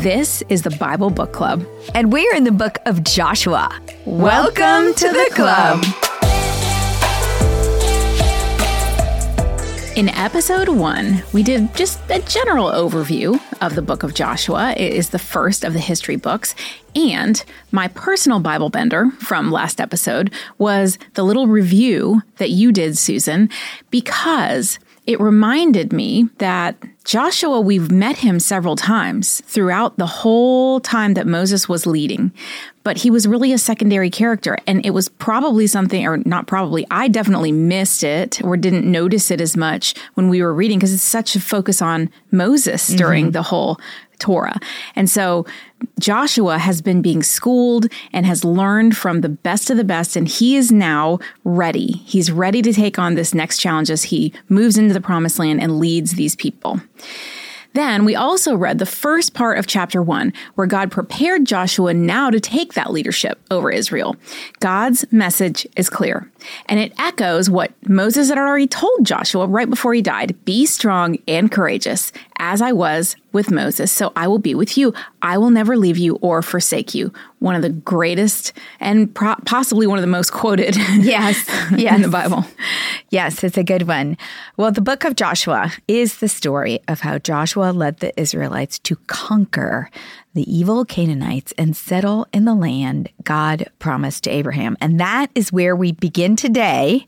This is the Bible Book Club. And we're in the book of Joshua. Welcome, to the club. In episode one, we did just a general overview of the book of Joshua. It is the first of the history books. And my personal Bible bender from last episode was the little review that you did, Susan, because it reminded me that Joshua, we've met him several times throughout the whole time that Moses was leading, but he was really a secondary character. And it was probably something, or not probably, I definitely missed it or didn't notice it as much when we were reading because it's such a focus on Moses during mm-hmm. the whole Torah. And so Joshua has been being schooled and has learned from the best of the best, and he is now ready. He's ready to take on this next challenge as he moves into the promised land and leads these people. Then we also read the first part of chapter one, where God prepared Joshua now to take that leadership over Israel. God's message is clear, and it echoes what Moses had already told Joshua right before he died Be strong and courageous, as I was with Moses, so I will be with you. I will never leave you or forsake you. One of the greatest and pro- possibly one of the most quoted yes, yes. in the Bible. Yes, it's a good one. Well, the book of Joshua is the story of how Joshua led the Israelites to conquer the evil Canaanites and settle in the land God promised to Abraham. And that is where we begin today.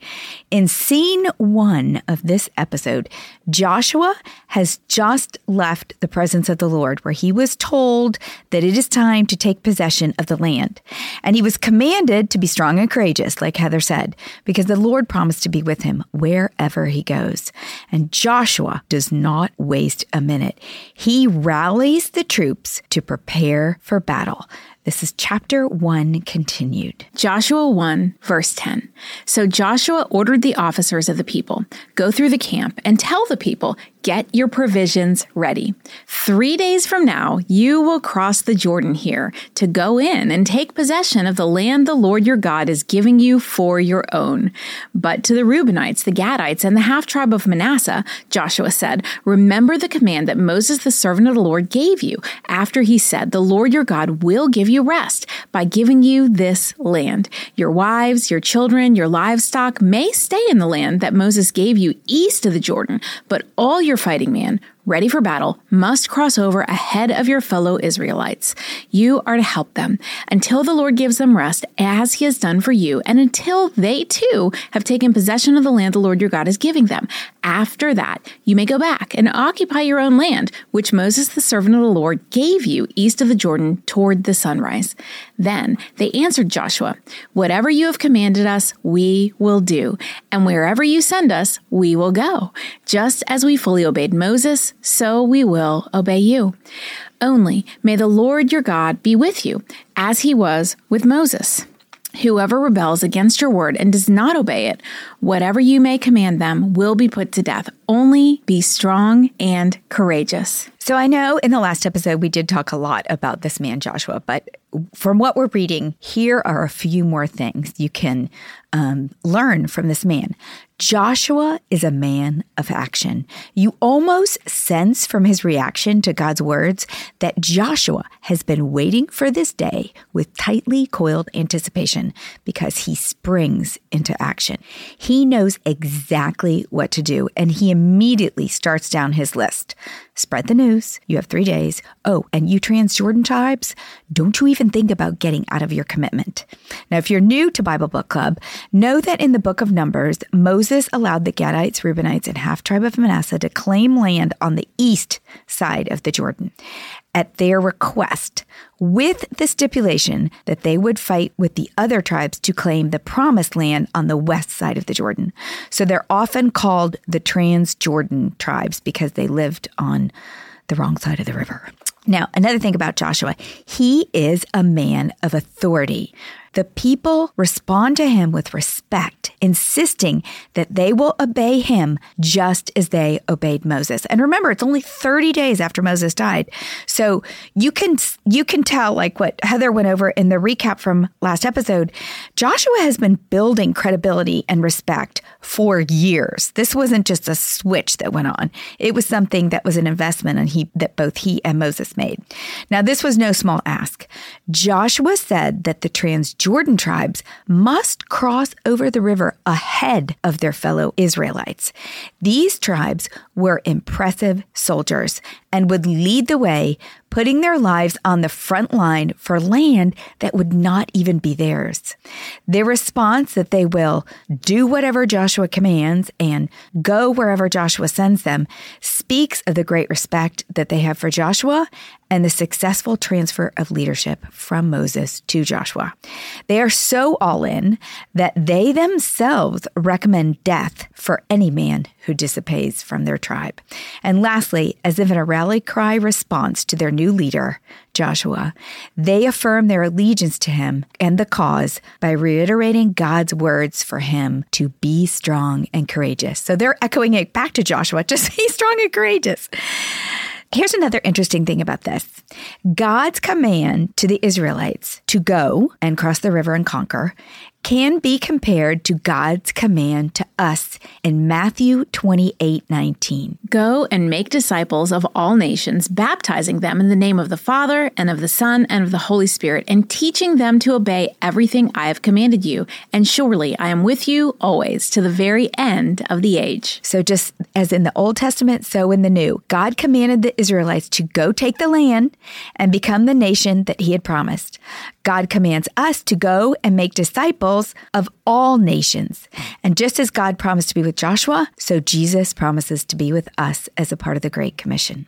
In scene one of this episode, Joshua has just left the presence of the Lord, where he was told that it is time to take possession of the land. And he was commanded to be strong and courageous, like Heather said, because the Lord promised to be with him wherever he goes. And Joshua does not waste a minute. He rallies the troops to prepare for battle. This is chapter 1 continued. Joshua 1, verse 10. So Joshua ordered the officers of the people go through the camp and tell the people, Get your provisions ready. Three days from now, you will cross the Jordan here to go in and take possession of the land the Lord your God is giving you for your own. But to the Reubenites, the Gadites, and the half tribe of Manasseh, Joshua said, Remember the command that Moses, the servant of the Lord, gave you after he said, The Lord your God will give you rest by giving you this land. Your wives, your children, your livestock may stay in the land that Moses gave you east of the Jordan, but all your your fighting man ready for battle, must cross over ahead of your fellow Israelites. You are to help them until the Lord gives them rest, as he has done for you, and until they too have taken possession of the land the Lord your God is giving them. After that, you may go back and occupy your own land, which Moses, the servant of the Lord, gave you east of the Jordan toward the sunrise. Then they answered Joshua, Whatever you have commanded us, we will do, and wherever you send us, we will go. Just as we fully obeyed Moses, so we will obey you. Only may the Lord your God be with you, as he was with Moses. Whoever rebels against your word and does not obey it, whatever you may command them, will be put to death. Only be strong and courageous. So I know in the last episode we did talk a lot about this man Joshua, but from what we're reading, here are a few more things you can um, learn from this man. Joshua is a man of action. You almost sense from his reaction to God's words that Joshua has been waiting for this day with tightly coiled anticipation because he springs into action. He knows exactly what to do and he immediately starts down his list. Spread the news. You have three days. Oh, and you Transjordan tribes, don't you even think about getting out of your commitment. Now, if you're new to Bible Book Club, know that in the book of Numbers, Moses allowed the Gadites, Reubenites, and half tribe of Manasseh to claim land on the east side of the Jordan at their request, with the stipulation that they would fight with the other tribes to claim the promised land on the west side of the Jordan. So they're often called the Transjordan tribes because they lived on the wrong side of the river. Now, another thing about Joshua, he is a man of authority. The people respond to him with respect, insisting that they will obey him just as they obeyed Moses. And remember, it's only 30 days after Moses died. So you can you can tell like what Heather went over in the recap from last episode, Joshua has been building credibility and respect for years. This wasn't just a switch that went on. It was something that was an investment and he that both he and Moses made. Now, this was no small ask. Joshua said that the Transjordan tribes must cross over the river ahead of their fellow Israelites. These tribes were impressive soldiers and would lead the way, putting their lives on the front line for land that would not even be theirs. Their response that they will do whatever Joshua commands and go wherever Joshua sends them speaks of the great respect that they have for Joshua and the successful transfer of leadership from Moses to Joshua. They are so all in that they themselves recommend death for any man who disobeys from their tribe. And lastly, as if in a rally cry response to their new leader, Joshua, they affirm their allegiance to him and the cause by reiterating God's words for him to be strong and courageous. So they're echoing it back to Joshua, just be strong and courageous. Here's another interesting thing about this God's command to the Israelites to go and cross the river and conquer can be compared to God's command to us in Matthew 28 19. Go and make disciples of all nations, baptizing them in the name of the Father, and of the Son, and of the Holy Spirit, and teaching them to obey everything I have commanded you. And surely I am with you always to the very end of the age. So, just as in the Old Testament, so in the New, God commanded the Israelites to go take the land and become the nation that He had promised. God commands us to go and make disciples of all nations. And just as God promised to be with Joshua, so Jesus promises to be with us as a part of the Great Commission.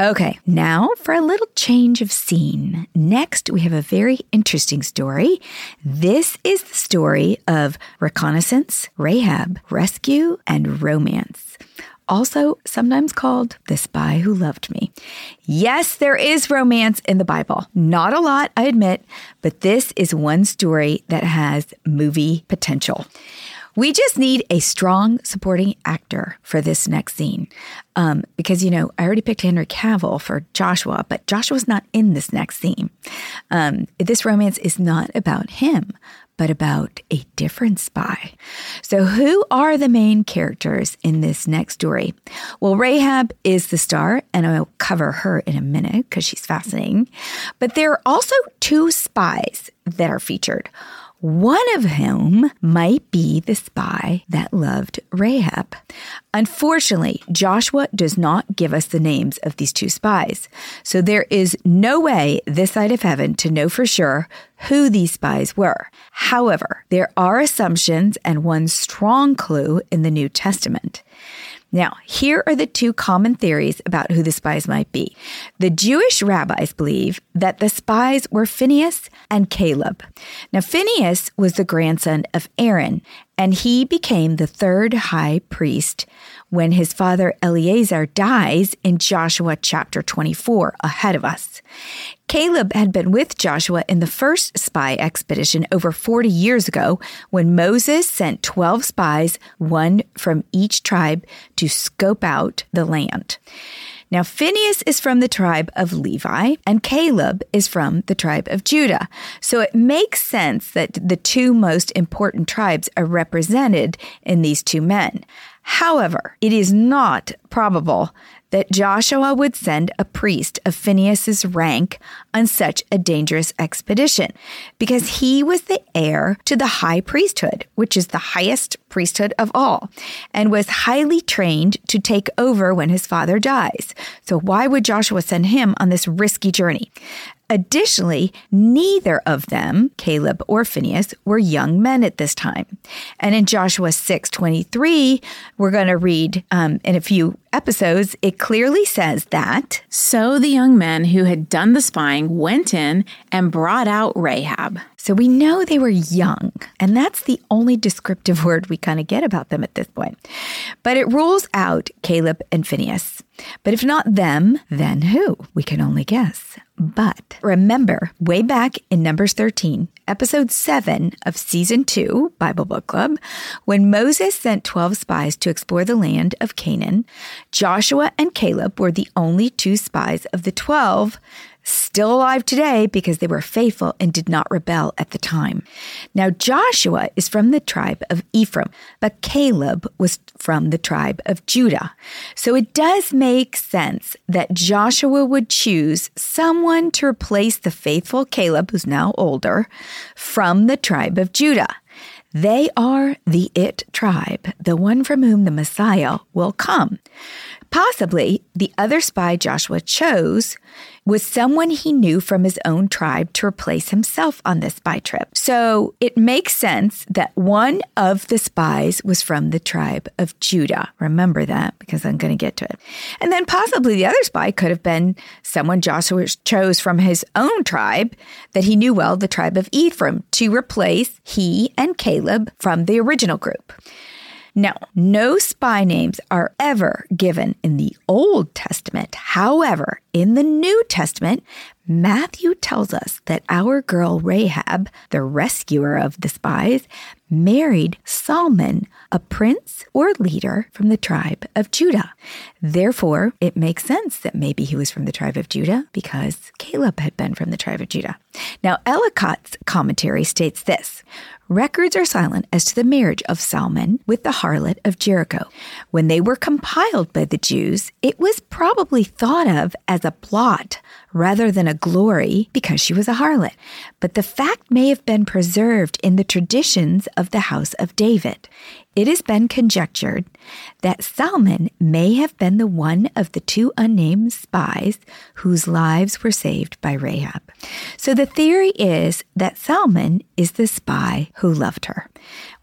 Okay, now for a little change of scene. Next, we have a very interesting story. This is the story of reconnaissance, Rahab, rescue, and romance also sometimes called The Spy Who Loved Me. Yes, there is romance in the Bible. Not a lot, I admit, but this is one story that has movie potential. We just need a strong supporting actor for this next scene. Um, because, you know, I already picked Henry Cavill for Joshua, but Joshua's not in this next scene. Um, this romance is not about him, but about a different spy. So, who are the main characters in this next story? Well, Rahab is the star, and I'll cover her in a minute because she's fascinating. But there are also two spies that are featured one of whom might be the spy that loved Rahab. Unfortunately, Joshua does not give us the names of these two spies, so there is no way this side of heaven to know for sure who these spies were. However, there are assumptions and one strong clue in the New Testament. Now, here are the two common theories about who the spies might be. The Jewish rabbis believe that the spies were Phineas and Caleb. Now, Phineas was the grandson of Aaron, and he became the third high priest when his father Eleazar dies in Joshua chapter 24, ahead of us. Caleb had been with Joshua in the first spy expedition over 40 years ago when Moses sent 12 spies, one from each tribe, to scope out the land. Now, Phineas is from the tribe of Levi, and Caleb is from the tribe of Judah. So it makes sense that the two most important tribes are represented in these two men. However, it is not probable that Joshua would send a priest of Phineas's rank on such a dangerous expedition because he was the heir to the high priesthood, which is the highest priesthood of all, and was highly trained to take over when his father dies. So why would Joshua send him on this risky journey? Additionally, neither of them, Caleb or Phineas, were young men at this time. And in Joshua 6:23, we're going to read um, in a few episodes, it clearly says that. So the young men who had done the spying went in and brought out Rahab. So we know they were young, and that's the only descriptive word we kind of get about them at this point. But it rules out Caleb and Phineas. But if not them, then who? We can only guess. But remember, way back in Numbers 13, episode 7 of season 2, Bible Book Club, when Moses sent 12 spies to explore the land of Canaan, Joshua and Caleb were the only two spies of the 12 still alive today because they were faithful and did not rebel at the time. Now, Joshua is from the tribe of Ephraim, but Caleb was from the tribe of Judah. So it does make sense that Joshua would choose someone to replace the faithful Caleb, who's now older, from the tribe of Judah. They are the it tribe, the one from whom the Messiah will come. Possibly the other spy Joshua chose was someone he knew from his own tribe to replace himself on this spy trip. So it makes sense that one of the spies was from the tribe of Judah. Remember that because I'm going to get to it. And then possibly the other spy could have been someone Joshua chose from his own tribe that he knew well, the tribe of Ephraim, to replace he and Caleb from the original group. Now, no spy names are ever given in the Old Testament. However, in the New Testament, Matthew tells us that our girl Rahab, the rescuer of the spies, married Salmon, a prince or leader from the tribe of Judah. Therefore, it makes sense that maybe he was from the tribe of Judah because Caleb had been from the tribe of Judah. Now, Ellicott's commentary states this records are silent as to the marriage of Salmon with the harlot of Jericho. When they were compiled by the Jews, it was probably thought of as a plot rather than a glory because she was a harlot. But the fact may have been preserved in the traditions of the house of David. It has been conjectured that Salmon may have been the one of the two unnamed spies whose lives were saved by Rahab. So the theory is that Salmon is the spy who loved her.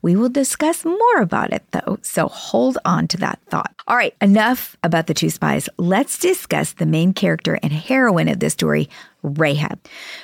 We will discuss more about it though, so hold on to that thought. All right, enough about the two spies. Let's discuss the main character and heroine of this story, Rahab.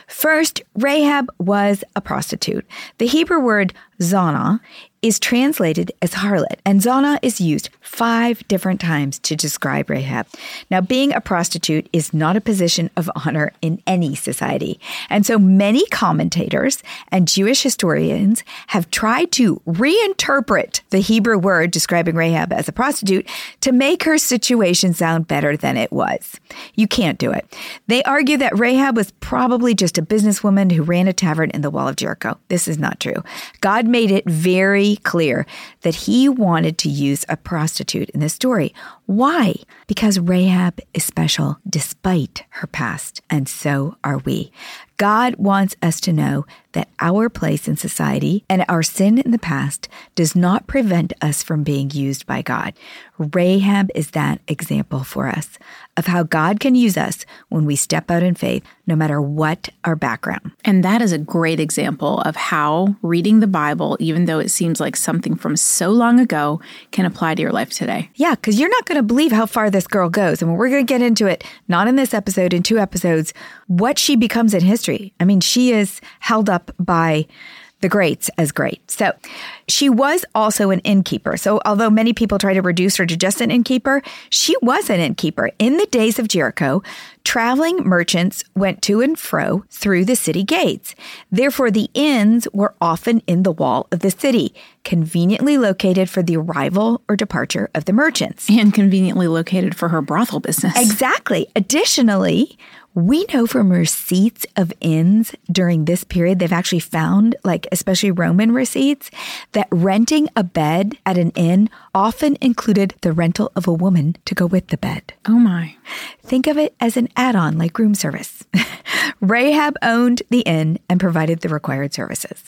First, Rahab was a prostitute. The Hebrew word zana is translated as harlot, and zana is used five different times to describe Rahab. Now, being a prostitute is not a position of honor in any society, and so many commentators and Jewish historians have tried to reinterpret the Hebrew word describing Rahab as a prostitute to make her situation sound better than it was. You can't do it. They argue that Rahab was probably just a businesswoman who ran a tavern in the wall of Jericho. This is not true. God made it very clear that he wanted to use a prostitute in this story. Why? Because Rahab is special despite her past, and so are we. God wants us to know that our place in society and our sin in the past does not prevent us from being used by God. Rahab is that example for us of how God can use us when we step out in faith, no matter what our background. And that is a great example of how reading the Bible, even though it seems like something from so long ago, can apply to your life today. Yeah, because you're not going to believe how far this girl goes. And we're going to get into it, not in this episode, in two episodes, what she becomes in history. I mean, she is held up by the greats as great. So she was also an innkeeper. So although many people try to reduce her to just an innkeeper, she was an innkeeper. In the days of Jericho, traveling merchants went to and fro through the city gates. Therefore, the inns were often in the wall of the city, conveniently located for the arrival or departure of the merchants. And conveniently located for her brothel business. Exactly. Additionally, we know from receipts of inns during this period, they've actually found, like especially Roman receipts, that renting a bed at an inn often included the rental of a woman to go with the bed. Oh my. Think of it as an add on like room service. Rahab owned the inn and provided the required services.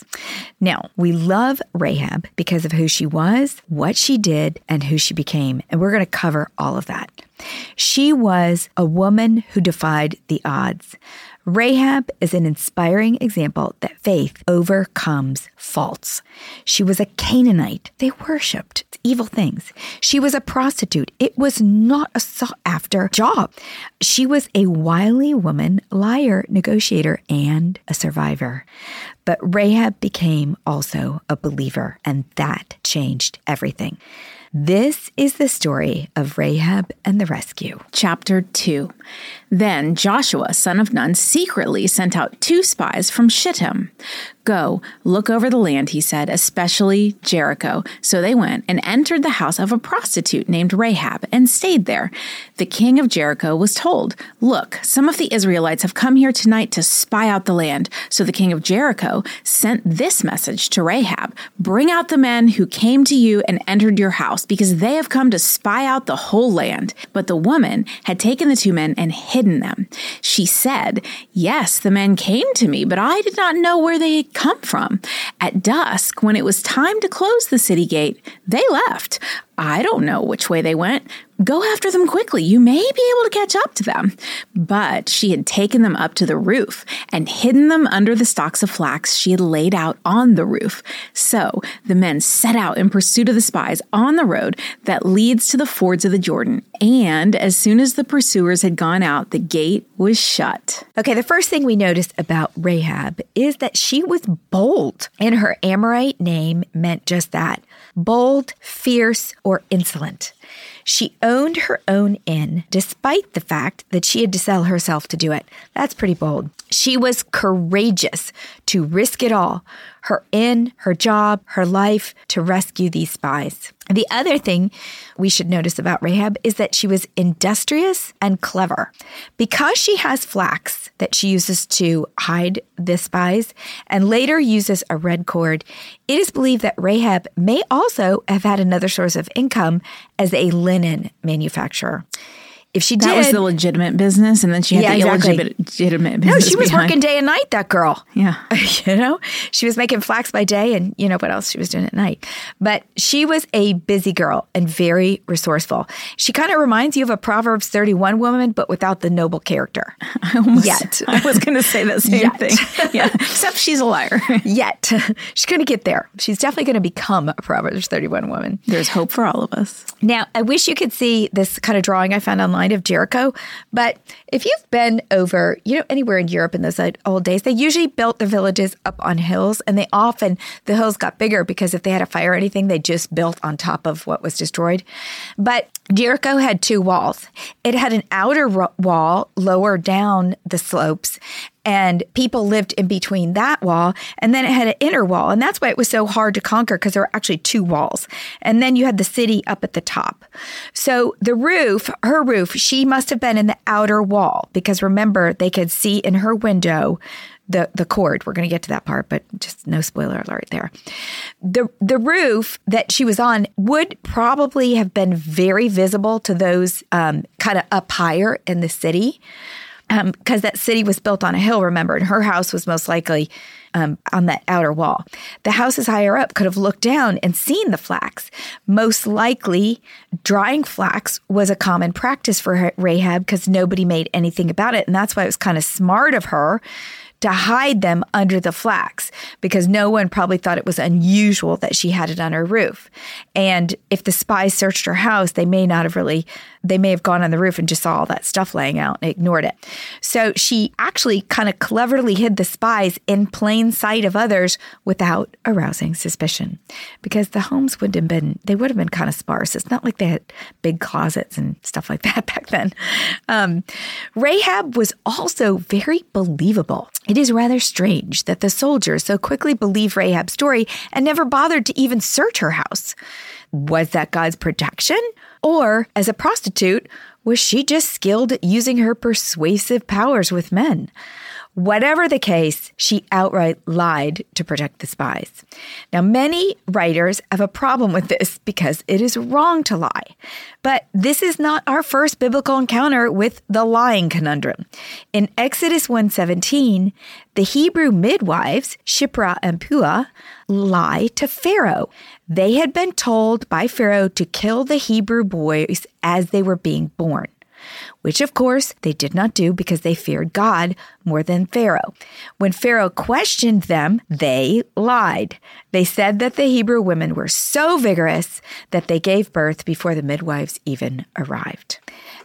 Now, we love Rahab because of who she was, what she did, and who she became. And we're going to cover all of that. She was a woman who defied the odds. Rahab is an inspiring example that faith overcomes faults. She was a Canaanite. They worshiped evil things. She was a prostitute. It was not a sought after job. She was a wily woman, liar, negotiator, and a survivor. But Rahab became also a believer, and that changed everything. This is the story of Rahab and the rescue. Chapter 2 Then Joshua, son of Nun, secretly sent out two spies from Shittim. Go, look over the land, he said, especially Jericho. So they went and entered the house of a prostitute named Rahab and stayed there. The king of Jericho was told, Look, some of the Israelites have come here tonight to spy out the land. So the king of Jericho sent this message to Rahab Bring out the men who came to you and entered your house, because they have come to spy out the whole land. But the woman had taken the two men and hidden them. She said, Yes, the men came to me, but I did not know where they had come from. At dusk, when it was time to close the city gate, they left. I don't know which way they went. Go after them quickly. You may be able to catch up to them. But she had taken them up to the roof and hidden them under the stalks of flax she had laid out on the roof. So the men set out in pursuit of the spies on the road that leads to the fords of the Jordan. And as soon as the pursuers had gone out, the gate was shut. Okay, the first thing we notice about Rahab is that she was bold, and her Amorite name meant just that bold, fierce, or insolent. She owned her own inn despite the fact that she had to sell herself to do it. That's pretty bold. She was courageous to risk it all her inn, her job, her life to rescue these spies. The other thing we should notice about Rahab is that she was industrious and clever. Because she has flax that she uses to hide the spies and later uses a red cord, it is believed that Rahab may also have had another source of income as a linen manufacturer. If she that did, was the legitimate business, and then she had Yeah, the exactly. illegitimate business. No, she was behind. working day and night. That girl. Yeah. you know, she was making flax by day and you know what else she was doing at night. But she was a busy girl and very resourceful. She kind of reminds you of a Proverbs 31 woman, but without the noble character. I almost, Yet. I was going to say the same Yet. thing. Yeah, except she's a liar. Yet. She's going to get there. She's definitely going to become a Proverbs 31 woman. There's hope for all of us. Now, I wish you could see this kind of drawing I found online of Jericho, but if you've been over, you know, anywhere in Europe in those old days, they usually built their villages up on hills, and they often, the hills got bigger because if they had a fire or anything, they just built on top of what was destroyed. But Jericho had two walls. It had an outer wall lower down the slopes, and people lived in between that wall. And then it had an inner wall. And that's why it was so hard to conquer because there were actually two walls. And then you had the city up at the top. So the roof, her roof, she must have been in the outer wall because remember, they could see in her window the the cord. We're going to get to that part, but just no spoiler alert there. The the roof that she was on would probably have been very visible to those um, kind of up higher in the city because that city was built on a hill, remember, and her house was most likely um, on that outer wall. The houses higher up could have looked down and seen the flax. Most likely, drying flax was a common practice for Rahab because nobody made anything about it. And that's why it was kind of smart of her to hide them under the flax because no one probably thought it was unusual that she had it on her roof. And if the spies searched her house, they may not have really, they may have gone on the roof and just saw all that stuff laying out and ignored it. So she actually kind of cleverly hid the spies in plain sight of others without arousing suspicion because the homes would have been, they would have been kind of sparse. It's not like they had big closets and stuff like that back then. Um, Rahab was also very believable. It is rather strange that the soldiers so quickly believed Rahab's story and never bothered to even search her house. Was that God's protection? Or, as a prostitute, was she just skilled at using her persuasive powers with men? Whatever the case, she outright lied to protect the spies. Now, many writers have a problem with this because it is wrong to lie. But this is not our first biblical encounter with the lying conundrum. In Exodus 1:17, the Hebrew midwives, Shiphrah and Puah, lie to Pharaoh. They had been told by Pharaoh to kill the Hebrew boys as they were being born which of course they did not do because they feared God more than Pharaoh. When Pharaoh questioned them, they lied. They said that the Hebrew women were so vigorous that they gave birth before the midwives even arrived.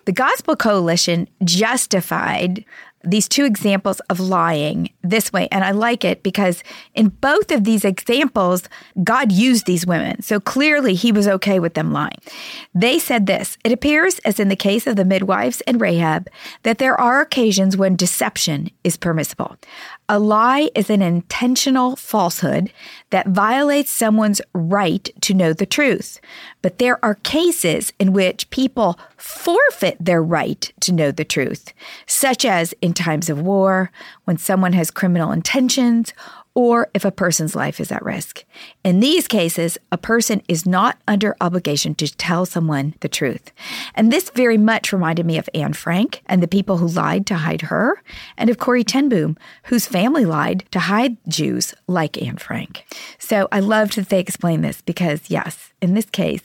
The Gospel Coalition justified these two examples of lying this way. And I like it because in both of these examples, God used these women. So clearly he was okay with them lying. They said this It appears, as in the case of the midwives and Rahab, that there are occasions when deception is permissible. A lie is an intentional falsehood that violates someone's right to know the truth. But there are cases in which people forfeit their right to know the truth, such as in times of war, when someone has criminal intentions, or if a person's life is at risk. In these cases, a person is not under obligation to tell someone the truth. And this very much reminded me of Anne Frank and the people who lied to hide her, and of Corrie ten Boom, whose family lied to hide Jews like Anne Frank. So I loved that they explained this because, yes, in this case,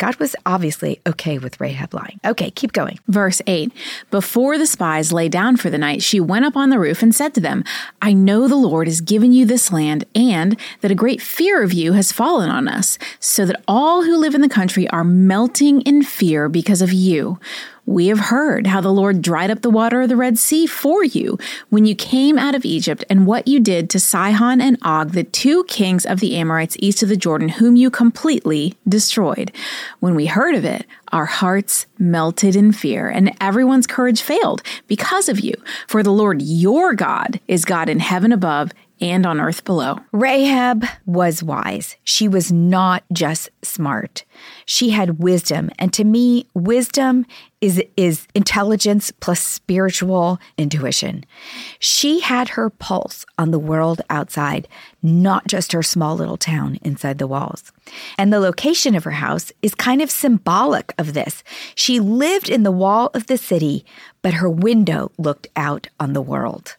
God was obviously okay with Rahab lying. Okay, keep going. Verse 8 Before the spies lay down for the night, she went up on the roof and said to them, I know the Lord has given you this land, and that a great fear of you has fallen on us, so that all who live in the country are melting in fear because of you. We have heard how the Lord dried up the water of the Red Sea for you when you came out of Egypt, and what you did to Sihon and Og, the two kings of the Amorites east of the Jordan, whom you completely destroyed. When we heard of it, our hearts melted in fear, and everyone's courage failed because of you. For the Lord your God is God in heaven above and on earth below. Rahab was wise. She was not just smart. She had wisdom. And to me, wisdom is, is intelligence plus spiritual intuition. She had her pulse on the world outside, not just her small little town inside the walls. And the location of her house is kind of symbolic of this. She lived in the wall of the city, but her window looked out on the world.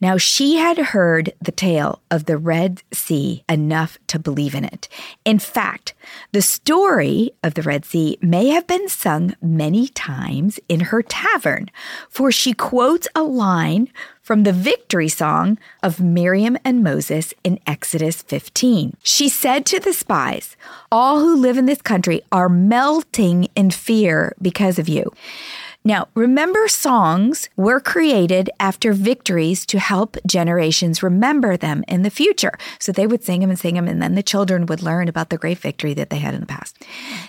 Now, she had heard the tale of the Red Sea enough to believe in it. In fact, the story of the Red Sea may have been sung many times in her tavern, for she quotes a line from the victory song of Miriam and Moses in Exodus 15. She said to the spies, All who live in this country are melting in fear because of you. Now, remember songs were created after victories to help generations remember them in the future. So they would sing them and sing them, and then the children would learn about the great victory that they had in the past.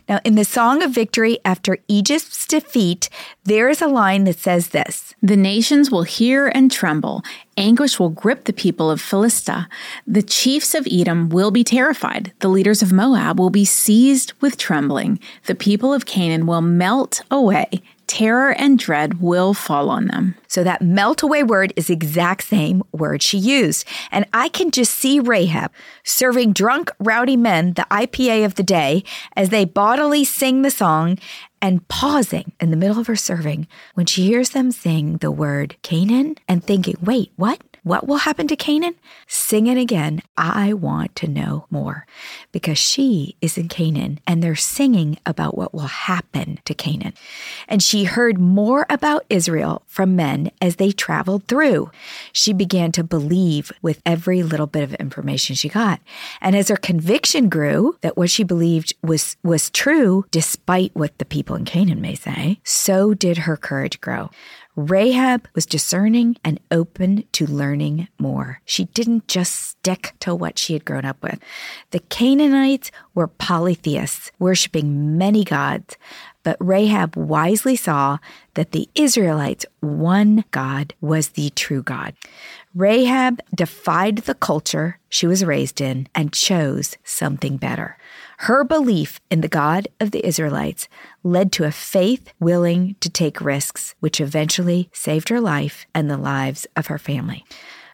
Now, in the Song of Victory after Egypt's defeat, there is a line that says this The nations will hear and tremble. Anguish will grip the people of Philistia. The chiefs of Edom will be terrified. The leaders of Moab will be seized with trembling. The people of Canaan will melt away terror and dread will fall on them. So that melt away word is the exact same word she used. And I can just see Rahab serving drunk, rowdy men the IPA of the day as they bodily sing the song and pausing in the middle of her serving when she hears them sing the word Canaan and thinking, wait, what? What will happen to Canaan? Sing it again. I want to know more because she is in Canaan and they're singing about what will happen to Canaan. And she heard more about Israel from men as they traveled through. She began to believe with every little bit of information she got. And as her conviction grew that what she believed was, was true, despite what the people in Canaan may say, so did her courage grow. Rahab was discerning and open to learning more. She didn't just stick to what she had grown up with. The Canaanites were polytheists, worshiping many gods, but Rahab wisely saw that the Israelites' one God was the true God. Rahab defied the culture she was raised in and chose something better. Her belief in the God of the Israelites led to a faith willing to take risks, which eventually saved her life and the lives of her family.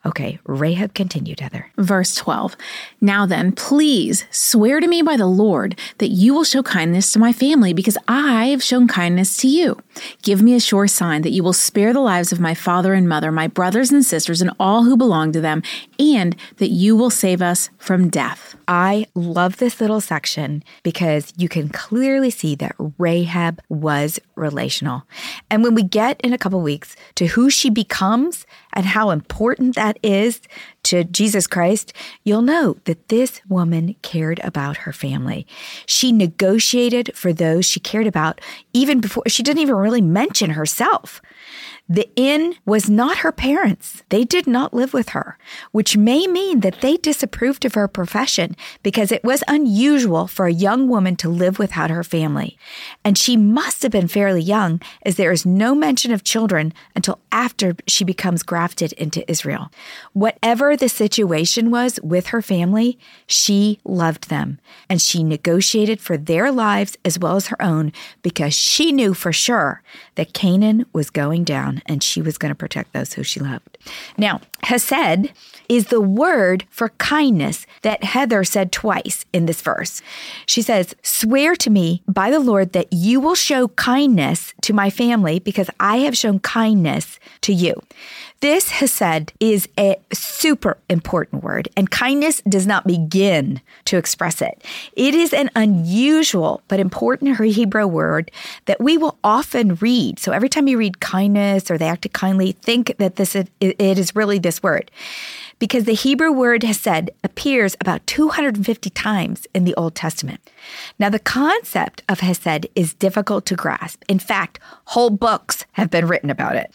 Okay, Rahab continued, Heather. Verse 12. Now then, please swear to me by the Lord that you will show kindness to my family because I have shown kindness to you. Give me a sure sign that you will spare the lives of my father and mother, my brothers and sisters, and all who belong to them, and that you will save us from death. I love this little section because you can clearly see that Rahab was relational. And when we get in a couple weeks to who she becomes and how important that is to Jesus Christ, you'll know that this woman cared about her family. She negotiated for those she cared about even before she didn't even really mention herself. The inn was not her parents. They did not live with her, which may mean that they disapproved of her profession because it was unusual for a young woman to live without her family. And she must have been fairly young, as there is no mention of children until after she becomes grafted into Israel. Whatever the situation was with her family, she loved them and she negotiated for their lives as well as her own because she knew for sure that Canaan was going down and she was going to protect those who she loved. Now, Hesed is the word for kindness that Heather said twice in this verse. She says, Swear to me by the Lord that you will show kindness to my family because I have shown kindness to you. This Hesed is a super important word, and kindness does not begin to express it. It is an unusual but important Hebrew word that we will often read. So every time you read kindness or they acted kindly, think that this it is really this word because the Hebrew word hesed appears about 250 times in the Old Testament. Now, the concept of hesed is difficult to grasp. In fact, whole books have been written about it.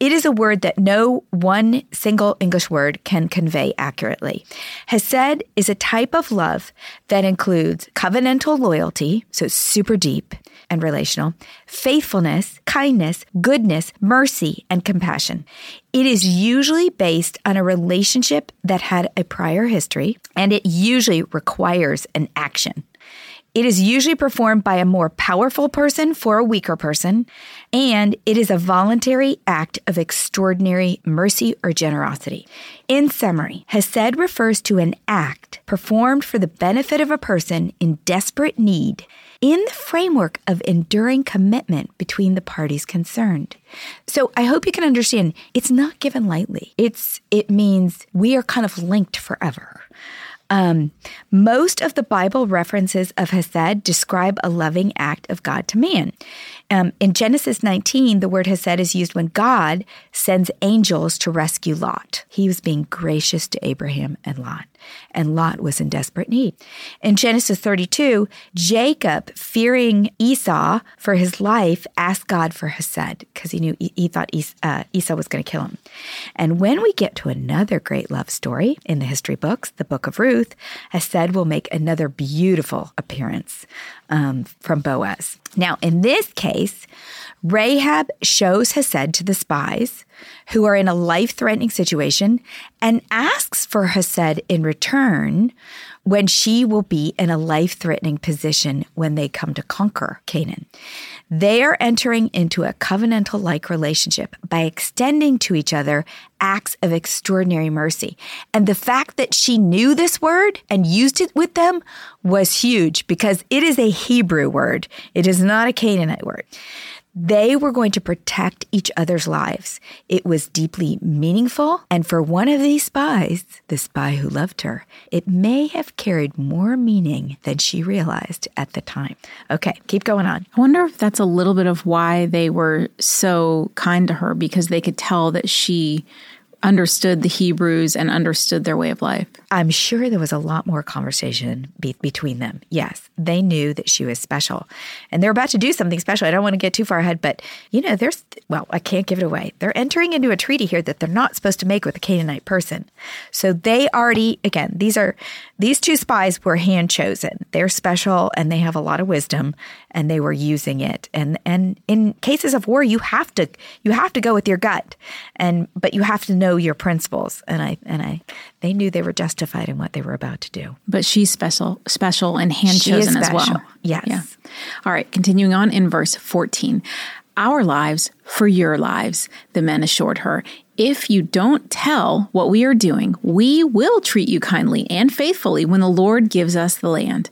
It is a word that no one single English word can convey accurately. Hesed is a type of love that includes covenantal loyalty, so it's super deep and relational, faithfulness, kindness, goodness, mercy, and compassion. It is usually based on a relationship that had a prior history, and it usually requires an action. It is usually performed by a more powerful person for a weaker person, and it is a voluntary act of extraordinary mercy or generosity. In summary, Hesed refers to an act performed for the benefit of a person in desperate need in the framework of enduring commitment between the parties concerned. So I hope you can understand it's not given lightly. It's it means we are kind of linked forever. Um, most of the Bible references of Hesed describe a loving act of God to man. Um, in Genesis 19, the word Hesed is used when God sends angels to rescue Lot. He was being gracious to Abraham and Lot and Lot was in desperate need. In Genesis 32, Jacob, fearing Esau for his life, asked God for Hesed because he knew he thought uh, Esau was going to kill him. And when we get to another great love story in the history books, the book of Ruth, Hesed will make another beautiful appearance um, from Boaz. Now, in this case, Rahab shows Hesed to the spies who are in a life threatening situation and asks for Hesed in return when she will be in a life threatening position when they come to conquer Canaan. They are entering into a covenantal like relationship by extending to each other acts of extraordinary mercy. And the fact that she knew this word and used it with them was huge because it is a Hebrew word, it is not a Canaanite word. They were going to protect each other's lives. It was deeply meaningful. And for one of these spies, the spy who loved her, it may have carried more meaning than she realized at the time. Okay, keep going on. I wonder if that's a little bit of why they were so kind to her because they could tell that she understood the Hebrews and understood their way of life. I'm sure there was a lot more conversation be- between them. Yes, they knew that she was special and they're about to do something special. I don't want to get too far ahead, but you know, there's, well, I can't give it away. They're entering into a treaty here that they're not supposed to make with a Canaanite person. So they already, again, these are, these two spies were hand chosen. They're special and they have a lot of wisdom and they were using it. And, and in cases of war, you have to, you have to go with your gut and, but you have to know your principles. And I, and I, they knew they were justified in what they were about to do. But she's special, special and hand chosen as well. Yes. Yeah. All right. Continuing on in verse 14. Our lives for your lives, the men assured her. If you don't tell what we are doing, we will treat you kindly and faithfully when the Lord gives us the land.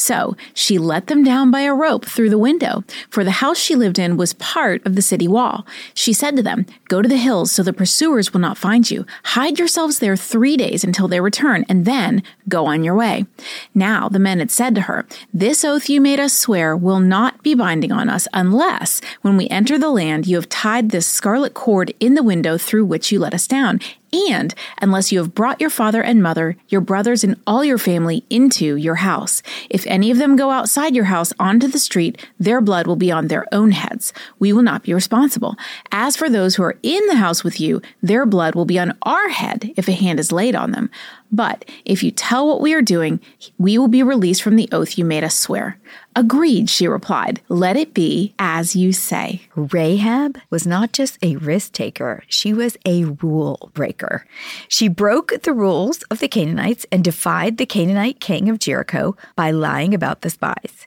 So she let them down by a rope through the window, for the house she lived in was part of the city wall. She said to them, Go to the hills so the pursuers will not find you. Hide yourselves there three days until they return, and then go on your way. Now the men had said to her, This oath you made us swear will not be binding on us unless, when we enter the land, you have tied this scarlet cord in the window through which you let us down And unless you have brought your father and mother, your brothers, and all your family into your house. If any of them go outside your house onto the street, their blood will be on their own heads. We will not be responsible. As for those who are in the house with you, their blood will be on our head if a hand is laid on them. But if you tell what we are doing, we will be released from the oath you made us swear. Agreed, she replied. Let it be as you say. Rahab was not just a risk taker, she was a rule breaker. She broke the rules of the Canaanites and defied the Canaanite king of Jericho by lying about the spies.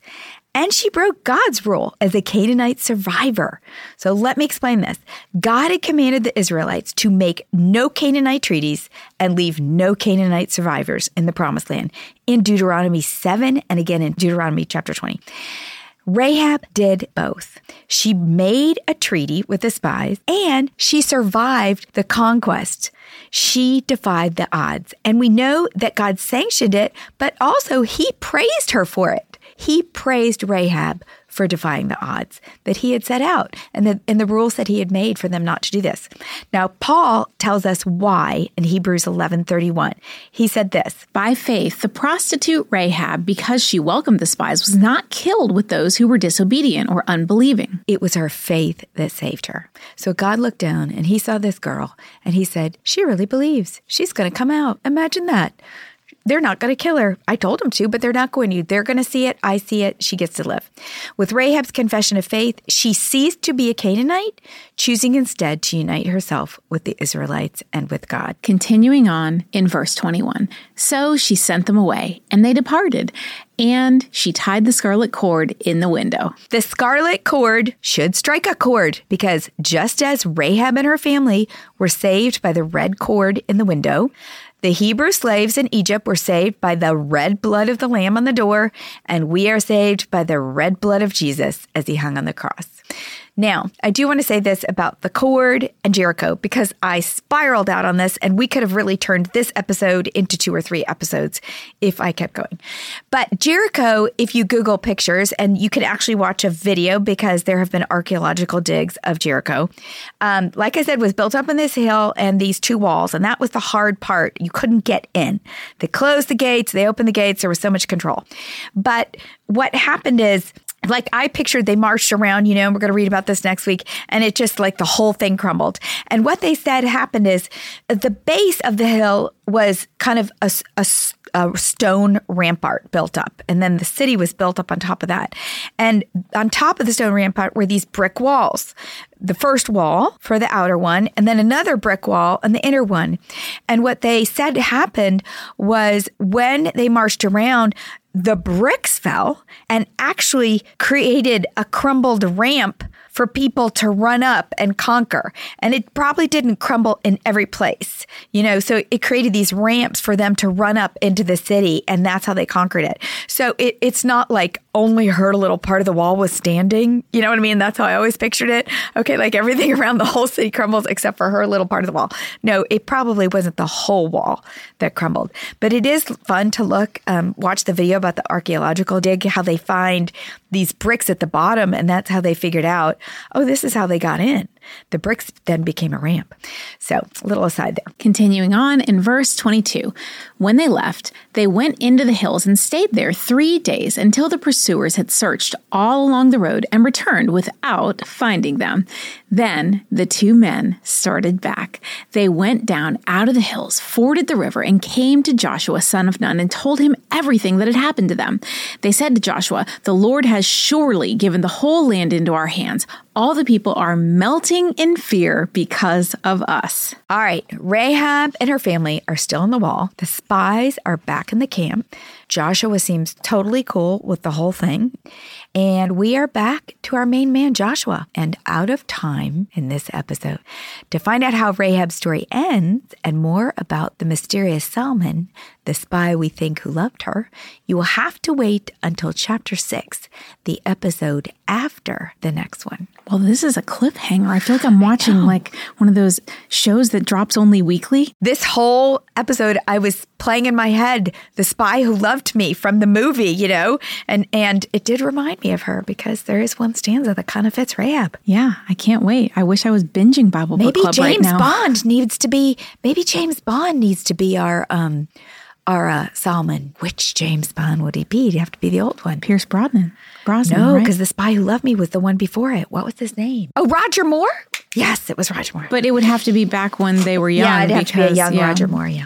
And she broke God's rule as a Canaanite survivor. So let me explain this. God had commanded the Israelites to make no Canaanite treaties and leave no Canaanite survivors in the promised land in Deuteronomy 7 and again in Deuteronomy chapter 20. Rahab did both. She made a treaty with the spies and she survived the conquest. She defied the odds. And we know that God sanctioned it, but also he praised her for it. He praised Rahab for defying the odds that he had set out and the, and the rules that he had made for them not to do this. Now, Paul tells us why in Hebrews 11:31. He said this, By faith, the prostitute Rahab, because she welcomed the spies, was not killed with those who were disobedient or unbelieving. It was her faith that saved her. So God looked down and he saw this girl and he said, She really believes. She's going to come out. Imagine that they're not going to kill her. I told them to, but they're not going to. They're going to see it. I see it. She gets to live. With Rahab's confession of faith, she ceased to be a Canaanite, choosing instead to unite herself with the Israelites and with God. Continuing on in verse 21 So she sent them away, and they departed. And she tied the scarlet cord in the window. The scarlet cord should strike a chord because just as Rahab and her family were saved by the red cord in the window, the Hebrew slaves in Egypt were saved by the red blood of the lamb on the door, and we are saved by the red blood of Jesus as he hung on the cross. Now, I do want to say this about the cord and Jericho because I spiraled out on this and we could have really turned this episode into two or three episodes if I kept going. But Jericho, if you Google pictures and you can actually watch a video because there have been archaeological digs of Jericho, um, like I said, was built up in this hill and these two walls. And that was the hard part. You couldn't get in. They closed the gates, they opened the gates, there was so much control. But what happened is, like I pictured they marched around, you know, and we're going to read about this next week, and it just like the whole thing crumbled. And what they said happened is the base of the hill was kind of a, a, a, stone rampart built up, and then the city was built up on top of that. And on top of the stone rampart were these brick walls. The first wall for the outer one, and then another brick wall on the inner one. And what they said happened was when they marched around, the bricks fell and actually created a crumbled ramp for people to run up and conquer. And it probably didn't crumble in every place, you know, so it created these ramps for them to run up into the city. And that's how they conquered it. So it, it's not like only her little part of the wall was standing. You know what I mean? That's how I always pictured it. Okay, like everything around the whole city crumbles except for her little part of the wall. No, it probably wasn't the whole wall that crumbled. But it is fun to look, um, watch the video about the archaeological dig, how they find these bricks at the bottom, and that's how they figured out, oh, this is how they got in. The bricks then became a ramp. So, a little aside there. Continuing on in verse 22 When they left, they went into the hills and stayed there three days until the pursuers had searched all along the road and returned without finding them. Then the two men started back. They went down out of the hills, forded the river, and came to Joshua, son of Nun, and told him everything that had happened to them. They said to Joshua, The Lord has surely given the whole land into our hands all the people are melting in fear because of us. All right, Rahab and her family are still on the wall. The spies are back in the camp. Joshua seems totally cool with the whole thing. And we are back to our main man, Joshua, and out of time in this episode. To find out how Rahab's story ends and more about the mysterious Salmon, the spy we think who loved her, you will have to wait until chapter six, the episode after the next one. Well, this is a cliffhanger. I feel like I'm watching like one of those shows that drops only weekly. This whole episode, I was playing in my head the spy who loved me from the movie, you know, and and it did remind me of her because there is one stanza that kind of fits Rahab. Yeah, I can't wait. I wish I was binging Bible maybe Book Club James right now. Bond needs to be. Maybe James Bond needs to be our um our uh, Solomon. Which James Bond would he be? He'd have to be the old one. Pierce Brosnan. Brosnan, No, right? because the spy who loved me was the one before it. What was his name? Oh, Roger Moore. Yes, it was Roger Moore. But it would have to be back when they were young. yeah, it'd have to be a because, young yeah. Roger Moore. Yeah.